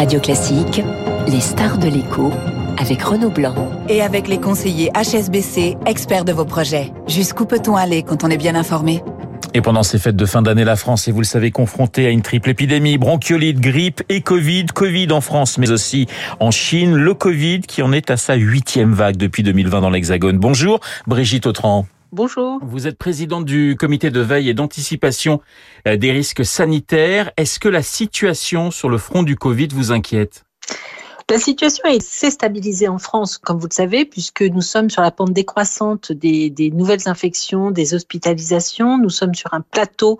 Radio Classique, les stars de l'écho avec Renaud Blanc. Et avec les conseillers HSBC, experts de vos projets. Jusqu'où peut-on aller quand on est bien informé? Et pendant ces fêtes de fin d'année, la France est, vous le savez, confrontée à une triple épidémie, bronchiolite, grippe et Covid. Covid en France, mais aussi en Chine. Le Covid qui en est à sa huitième vague depuis 2020 dans l'Hexagone. Bonjour, Brigitte Autran. Bonjour. Vous êtes présidente du comité de veille et d'anticipation euh, des risques sanitaires. Est-ce que la situation sur le front du Covid vous inquiète? La situation s'est stabilisée en France, comme vous le savez, puisque nous sommes sur la pente décroissante des, nouvelles infections, des hospitalisations. Nous sommes sur un plateau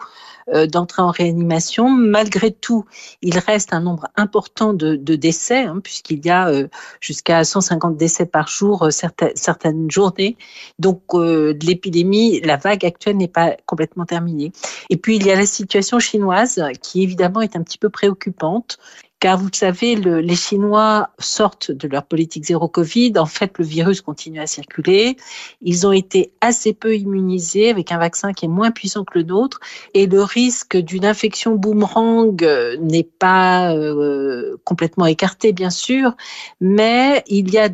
euh, d'entrée en réanimation. Malgré tout, il reste un nombre important de, décès, hein, puisqu'il y a euh, jusqu'à 150 décès par jour euh, certaines journées. Donc l'épidémie, la vague actuelle n'est pas complètement terminée. Et puis il y a la situation chinoise qui évidemment est un petit peu préoccupante car vous le savez, le, les Chinois sortent de leur politique zéro Covid. En fait, le virus continue à circuler. Ils ont été assez peu immunisés avec un vaccin qui est moins puissant que le nôtre. Et le risque d'une infection boomerang euh, n'est pas euh, complètement écarté, bien sûr, mais il y a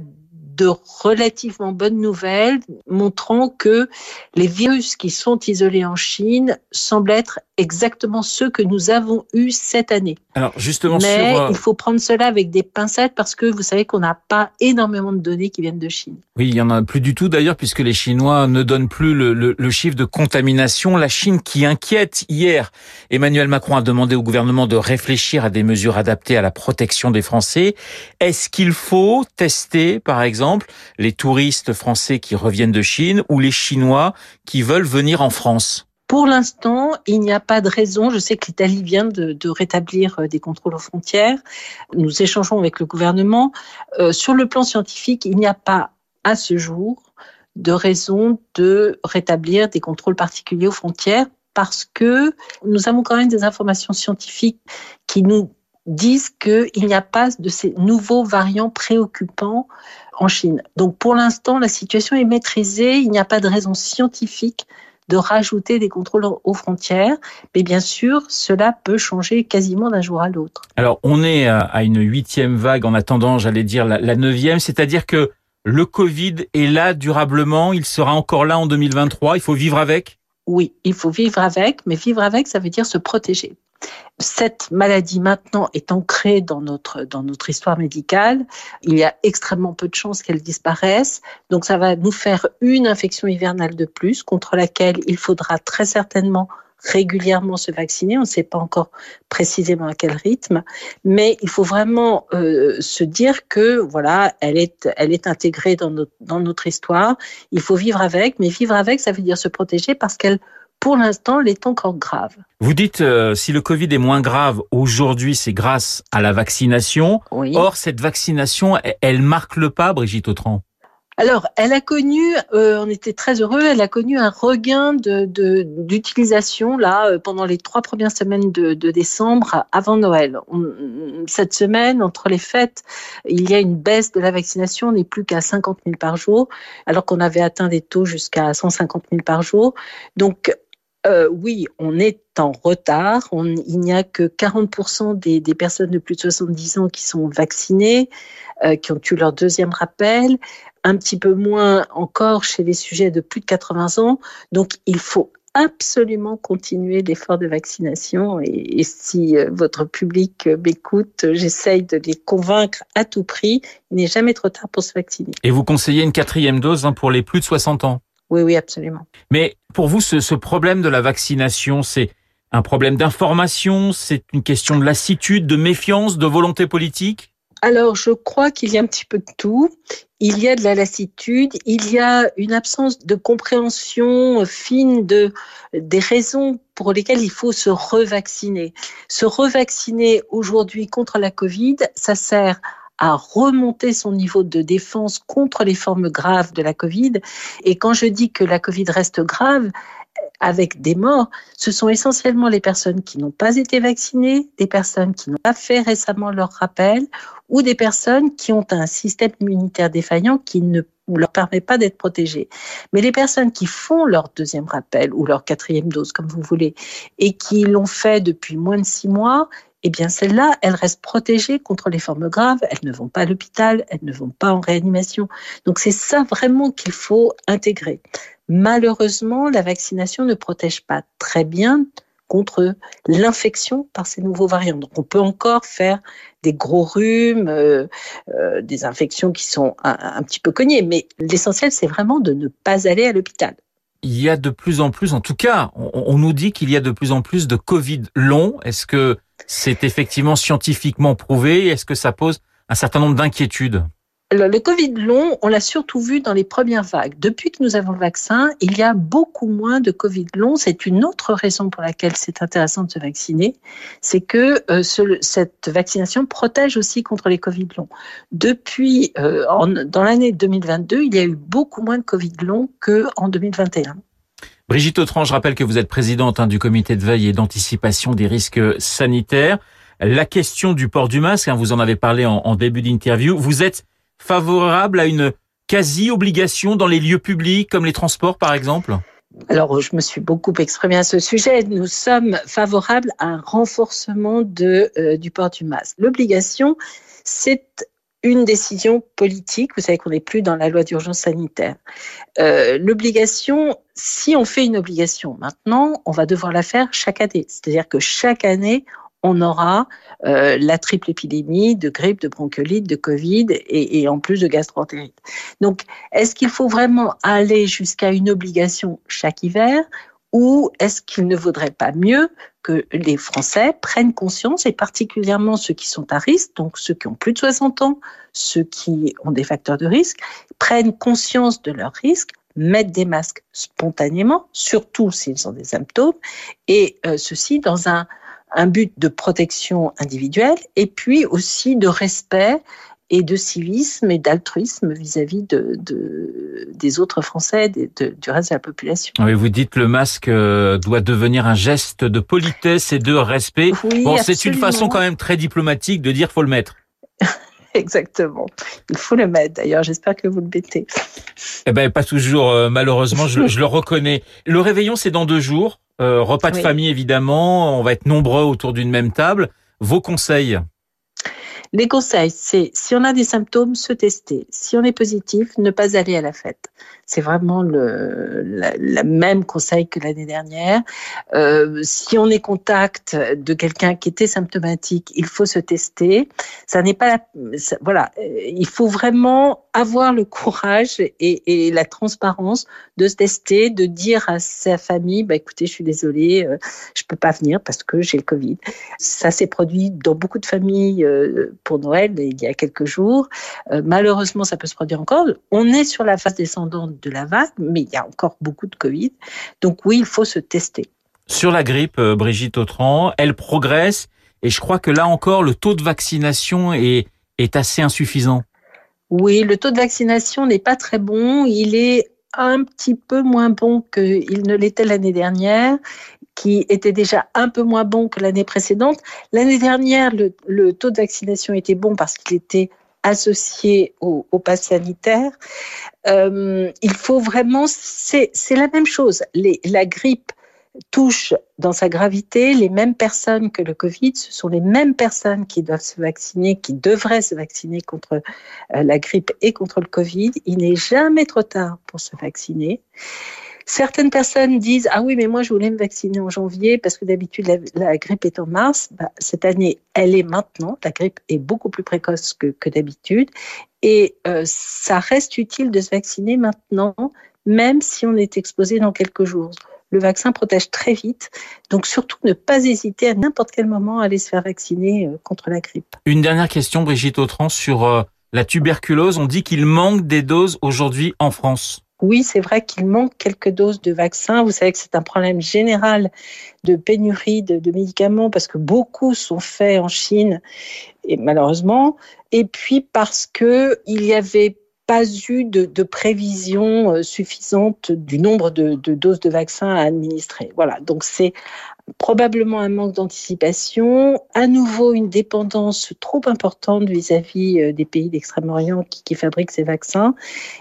de relativement bonnes nouvelles montrant que les virus qui sont isolés en Chine semblent être exactement ceux que nous avons eus cette année. Alors justement, mais sur... Euh, il faut prendre cela avec des pincettes parce que vous savez qu'on n'a pas énormément de données qui viennent de Chine. Oui, il y en a plus du tout d'ailleurs puisque les Chinois ne donnent plus le, le, le, chiffre de contamination. La Chine qui inquiète hier, Emmanuel Macron a demandé au gouvernement de réfléchir à des mesures adaptées à la protection des Français. Est-ce qu'il faut tester, par exemple, les touristes français qui reviennent de Chine ou les Chinois qui veulent venir en France? Pour l'instant, il n'y a pas de raison. Je sais que l'Italie vient de, rétablir euh, des contrôles aux frontières. Nous échangeons avec le gouvernement. Euh, sur le plan scientifique, il n'y a pas à ce jour de raison de rétablir des contrôles particuliers aux frontières parce que nous avons quand même des informations scientifiques qui nous disent qu'il n'y a pas de ces nouveaux variants préoccupants en Chine. Donc pour l'instant, la situation est maîtrisée. Il n'y a pas de raison scientifique de rajouter des contrôles aux frontières. Mais bien sûr, cela peut changer quasiment d'un jour à l'autre. Alors, on est à une huitième vague en attendant, j'allais dire, la neuvième, c'est-à-dire que le Covid est là durablement, il sera encore là en 2023, il faut vivre avec? Oui, il faut vivre avec, mais vivre avec, ça veut dire se protéger cette maladie maintenant est ancrée dans notre, dans notre histoire médicale. Il y a extrêmement peu de chances qu'elle disparaisse. Donc ça va nous faire une infection hivernale de plus contre laquelle il faudra très certainement régulièrement se vacciner. On ne sait pas encore précisément à quel rythme, mais il faut vraiment euh, se dire que voilà, elle est, elle est intégrée dans notre, dans notre histoire. Il faut vivre avec, mais vivre avec, ça veut dire se protéger parce qu'elle pour l'instant, elle est encore grave. Vous dites, euh, si le Covid est moins grave aujourd'hui, c'est grâce à la vaccination. Oui. Or, cette vaccination, elle, elle marque le pas, Brigitte Autran alors, elle a connu, euh, on était très heureux, elle a connu un regain d'utilisation de, là euh, pendant les trois premières semaines de, de décembre avant Noël. On, cette semaine, entre les fêtes, il y a une baisse de la vaccination, on n'est plus qu'à 50 000 par jour, alors qu'on avait atteint des taux jusqu'à 150 000 par jour. Donc, euh, oui, on est en retard. Il n'y a que 40% des, des, personnes de plus de 70 ans qui sont vaccinées, euh, qui ont eu leur deuxième rappel, un petit peu moins encore chez les sujets de plus de 80 ans. Donc, il faut absolument continuer l'effort de vaccination et, et si euh, votre public m'écoute, j'essaye de les convaincre à tout prix. Il n'est jamais trop tard pour se vacciner. Et vous conseillez une quatrième dose hein, pour les plus de 60 ans? Oui, oui, absolument. Mais pour vous, ce, ce problème de la vaccination, c'est un problème d'information, c'est une question de lassitude, de méfiance, de volonté politique? Alors, je crois qu'il y a un petit peu de tout. Il y a de la lassitude, il y a une absence de compréhension fine de, des raisons pour lesquelles il faut se revacciner. Se revacciner aujourd'hui contre la Covid, ça sert à remonter son niveau de défense contre les formes graves de la Covid. Et quand je dis que la Covid reste grave, avec des morts, ce sont essentiellement les personnes qui n'ont pas été vaccinées, des personnes qui n'ont pas fait récemment leur rappel ou des personnes qui ont un système immunitaire défaillant qui ne leur permet pas d'être protégées. Mais les personnes qui font leur deuxième rappel ou leur quatrième dose, comme vous voulez, et qui l'ont fait depuis moins de six mois, eh bien celles-là, elles restent protégées contre les formes graves, elles ne vont pas à l'hôpital, elles ne vont pas en réanimation. Donc c'est ça vraiment qu'il faut intégrer. Malheureusement, la vaccination ne protège pas très bien contre l'infection par ces nouveaux variants. Donc on peut encore faire des gros rhumes, euh, euh, des infections qui sont un, un petit peu cognées, mais l'essentiel c'est vraiment de ne pas aller à l'hôpital. Il y a de plus en plus, en tout cas, on, nous dit qu'il y a de plus en plus de Covid long. Est-ce que c'est effectivement scientifiquement prouvé? Est-ce que ça pose un certain nombre d'inquiétudes? Le Covid long, on l'a surtout vu dans les premières vagues. Depuis que nous avons le vaccin, il y a beaucoup moins de Covid long. C'est une autre raison pour laquelle c'est intéressant de se vacciner, c'est que euh, ce, cette vaccination protège aussi contre les Covid longs. Depuis, euh, en, dans l'année 2022, il y a eu beaucoup moins de Covid long qu'en 2021. Brigitte Autran, je rappelle que vous êtes présidente hein, du comité de veille et d'anticipation des risques sanitaires. La question du port du masque, hein, vous en avez parlé en, en début d'interview. Vous êtes favorable à une quasi-obligation dans les lieux publics comme les transports par exemple? Alors, je me suis beaucoup exprimée à ce sujet. Nous sommes favorables à un renforcement de, euh, du port du masque. L'obligation, c'est une décision politique. Vous savez qu'on n'est plus dans la loi d'urgence sanitaire. Euh, L'obligation, si on fait une obligation maintenant, on va devoir la faire chaque année. C'est-à-dire que chaque année, on aura euh, la triple épidémie de grippe, de bronchiolite, de Covid et, en plus de gastroentérite. Donc, est-ce qu'il faut vraiment aller jusqu'à une obligation chaque hiver ou est-ce qu'il ne vaudrait pas mieux que les Français prennent conscience, et particulièrement ceux qui sont à risque, donc ceux qui ont plus de 60 ans, ceux qui ont des facteurs de risque, prennent conscience de leurs risques, mettent des masques spontanément, surtout s'ils ont des symptômes, et euh, ceci dans un, un but de protection individuelle et puis aussi de respect et de civisme et d'altruisme vis-à-vis de, de, des autres Français, de, de, du reste de la population. Oui, vous dites que le masque euh, doit devenir un geste de politesse et de respect. Oui, bon, c'est une façon quand même très diplomatique de dire faut le mettre. Exactement. Il faut le mettre. D'ailleurs, j'espère que vous le mettez. Eh ben pas toujours, euh, malheureusement, je, je, le reconnais. Le réveillon, c'est dans deux jours. Euh, repas de Oui. famille, évidemment. On va être nombreux autour d'une même table. Vos conseils? Les conseils, c'est si on a des symptômes, se tester. Si on est positif, ne pas aller à la fête. C'est vraiment le même conseil que l'année dernière. Euh, si on est contact de quelqu'un qui était symptomatique, il faut se tester. Ça n'est pas voilà, euh, il faut vraiment avoir le courage et, et la transparence de se tester, de dire à sa famille, bah écoutez, je suis désolée, euh, je peux pas venir parce que j'ai le Covid. Ça s'est produit dans beaucoup de familles euh, pour Noël il y a quelques jours. Euh, malheureusement, ça peut se produire encore. On est sur la phase descendante de la vague, mais il y a encore beaucoup de Covid. Donc oui, il faut se tester. Sur la grippe, euh, Brigitte Autran, elle progresse et je crois que là encore, le taux de vaccination est, est assez insuffisant. Oui, le taux de vaccination n'est pas très bon. Il est un petit peu moins bon qu'il ne l'était l'année dernière, qui était déjà un peu moins bon que l'année précédente. L'année dernière, le, taux de vaccination était bon parce qu'il était associé au, pass sanitaire. Euh, il faut vraiment, c'est la même chose. La grippe touche dans sa gravité les mêmes personnes que le Covid. Ce sont les mêmes personnes qui doivent se vacciner, qui devraient se vacciner contre euh, la grippe et contre le Covid. Il n'est jamais trop tard pour se vacciner. Certaines personnes disent ah oui mais moi je voulais me vacciner en janvier parce que d'habitude la, grippe est en mars. Bah, cette année elle est maintenant. La grippe est beaucoup plus précoce que, que d'habitude et euh, ça reste utile de se vacciner maintenant même si on est exposé dans quelques jours. Le vaccin protège très vite, donc surtout ne pas hésiter à n'importe quel moment à aller se faire vacciner euh, contre la grippe. Une dernière question, Brigitte Autran, sur euh, la tuberculose. On dit qu'il manque des doses aujourd'hui en France. Oui, c'est vrai qu'il manque quelques doses de vaccins. Vous savez que c'est un problème général de pénurie de, de, médicaments parce que beaucoup sont faits en Chine, et malheureusement, et puis parce que il y avait pas eu de, de prévision euh, suffisante du nombre de, doses de vaccins à administrer. Voilà, donc c'est probablement un manque d'anticipation, à nouveau une dépendance trop importante vis-à-vis -vis des pays d'Extrême-Orient qui, fabriquent ces vaccins.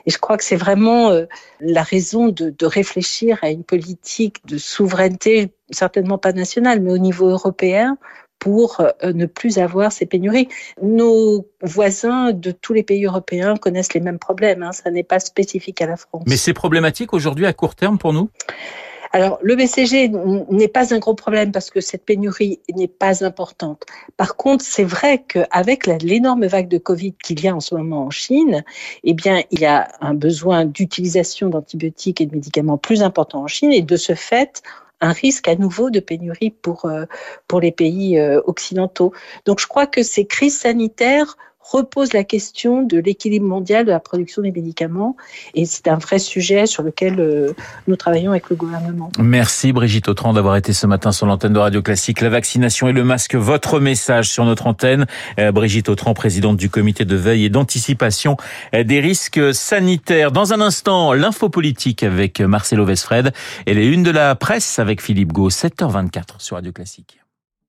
Et je crois que c'est vraiment euh, la raison de, réfléchir à une politique de souveraineté, certainement pas nationale, mais au niveau européen, pour euh, ne plus avoir ces pénuries. Nos voisins de tous les pays européens connaissent les mêmes problèmes. Hein. Ça n'est pas spécifique à la France. Mais c'est problématique aujourd'hui à court terme pour nous? Alors, le BCG n'est pas un gros problème parce que cette pénurie n'est pas importante. Par contre, c'est vrai qu'avec l'énorme vague de Covid qu'il y a en ce moment en Chine, eh bien, il y a un besoin d'utilisation d'antibiotiques et de médicaments plus important en Chine et de ce fait, un risque à nouveau de pénurie pour, euh, pour les pays euh, occidentaux. Donc je crois que ces crises sanitaires repose la question de l'équilibre mondial de la production des médicaments. Et c'est un vrai sujet sur lequel euh, nous travaillons avec le gouvernement. Merci Brigitte Autran d'avoir été ce matin sur l'antenne de Radio Classique. La vaccination et le masque, votre message sur notre antenne. Euh, Brigitte Autran, présidente du comité de veille et d'anticipation euh, des risques sanitaires. Dans un instant, l'info politique avec Marcelo Vesfred et les unes de la presse avec Philippe Gau, 7h24 sur Radio Classique.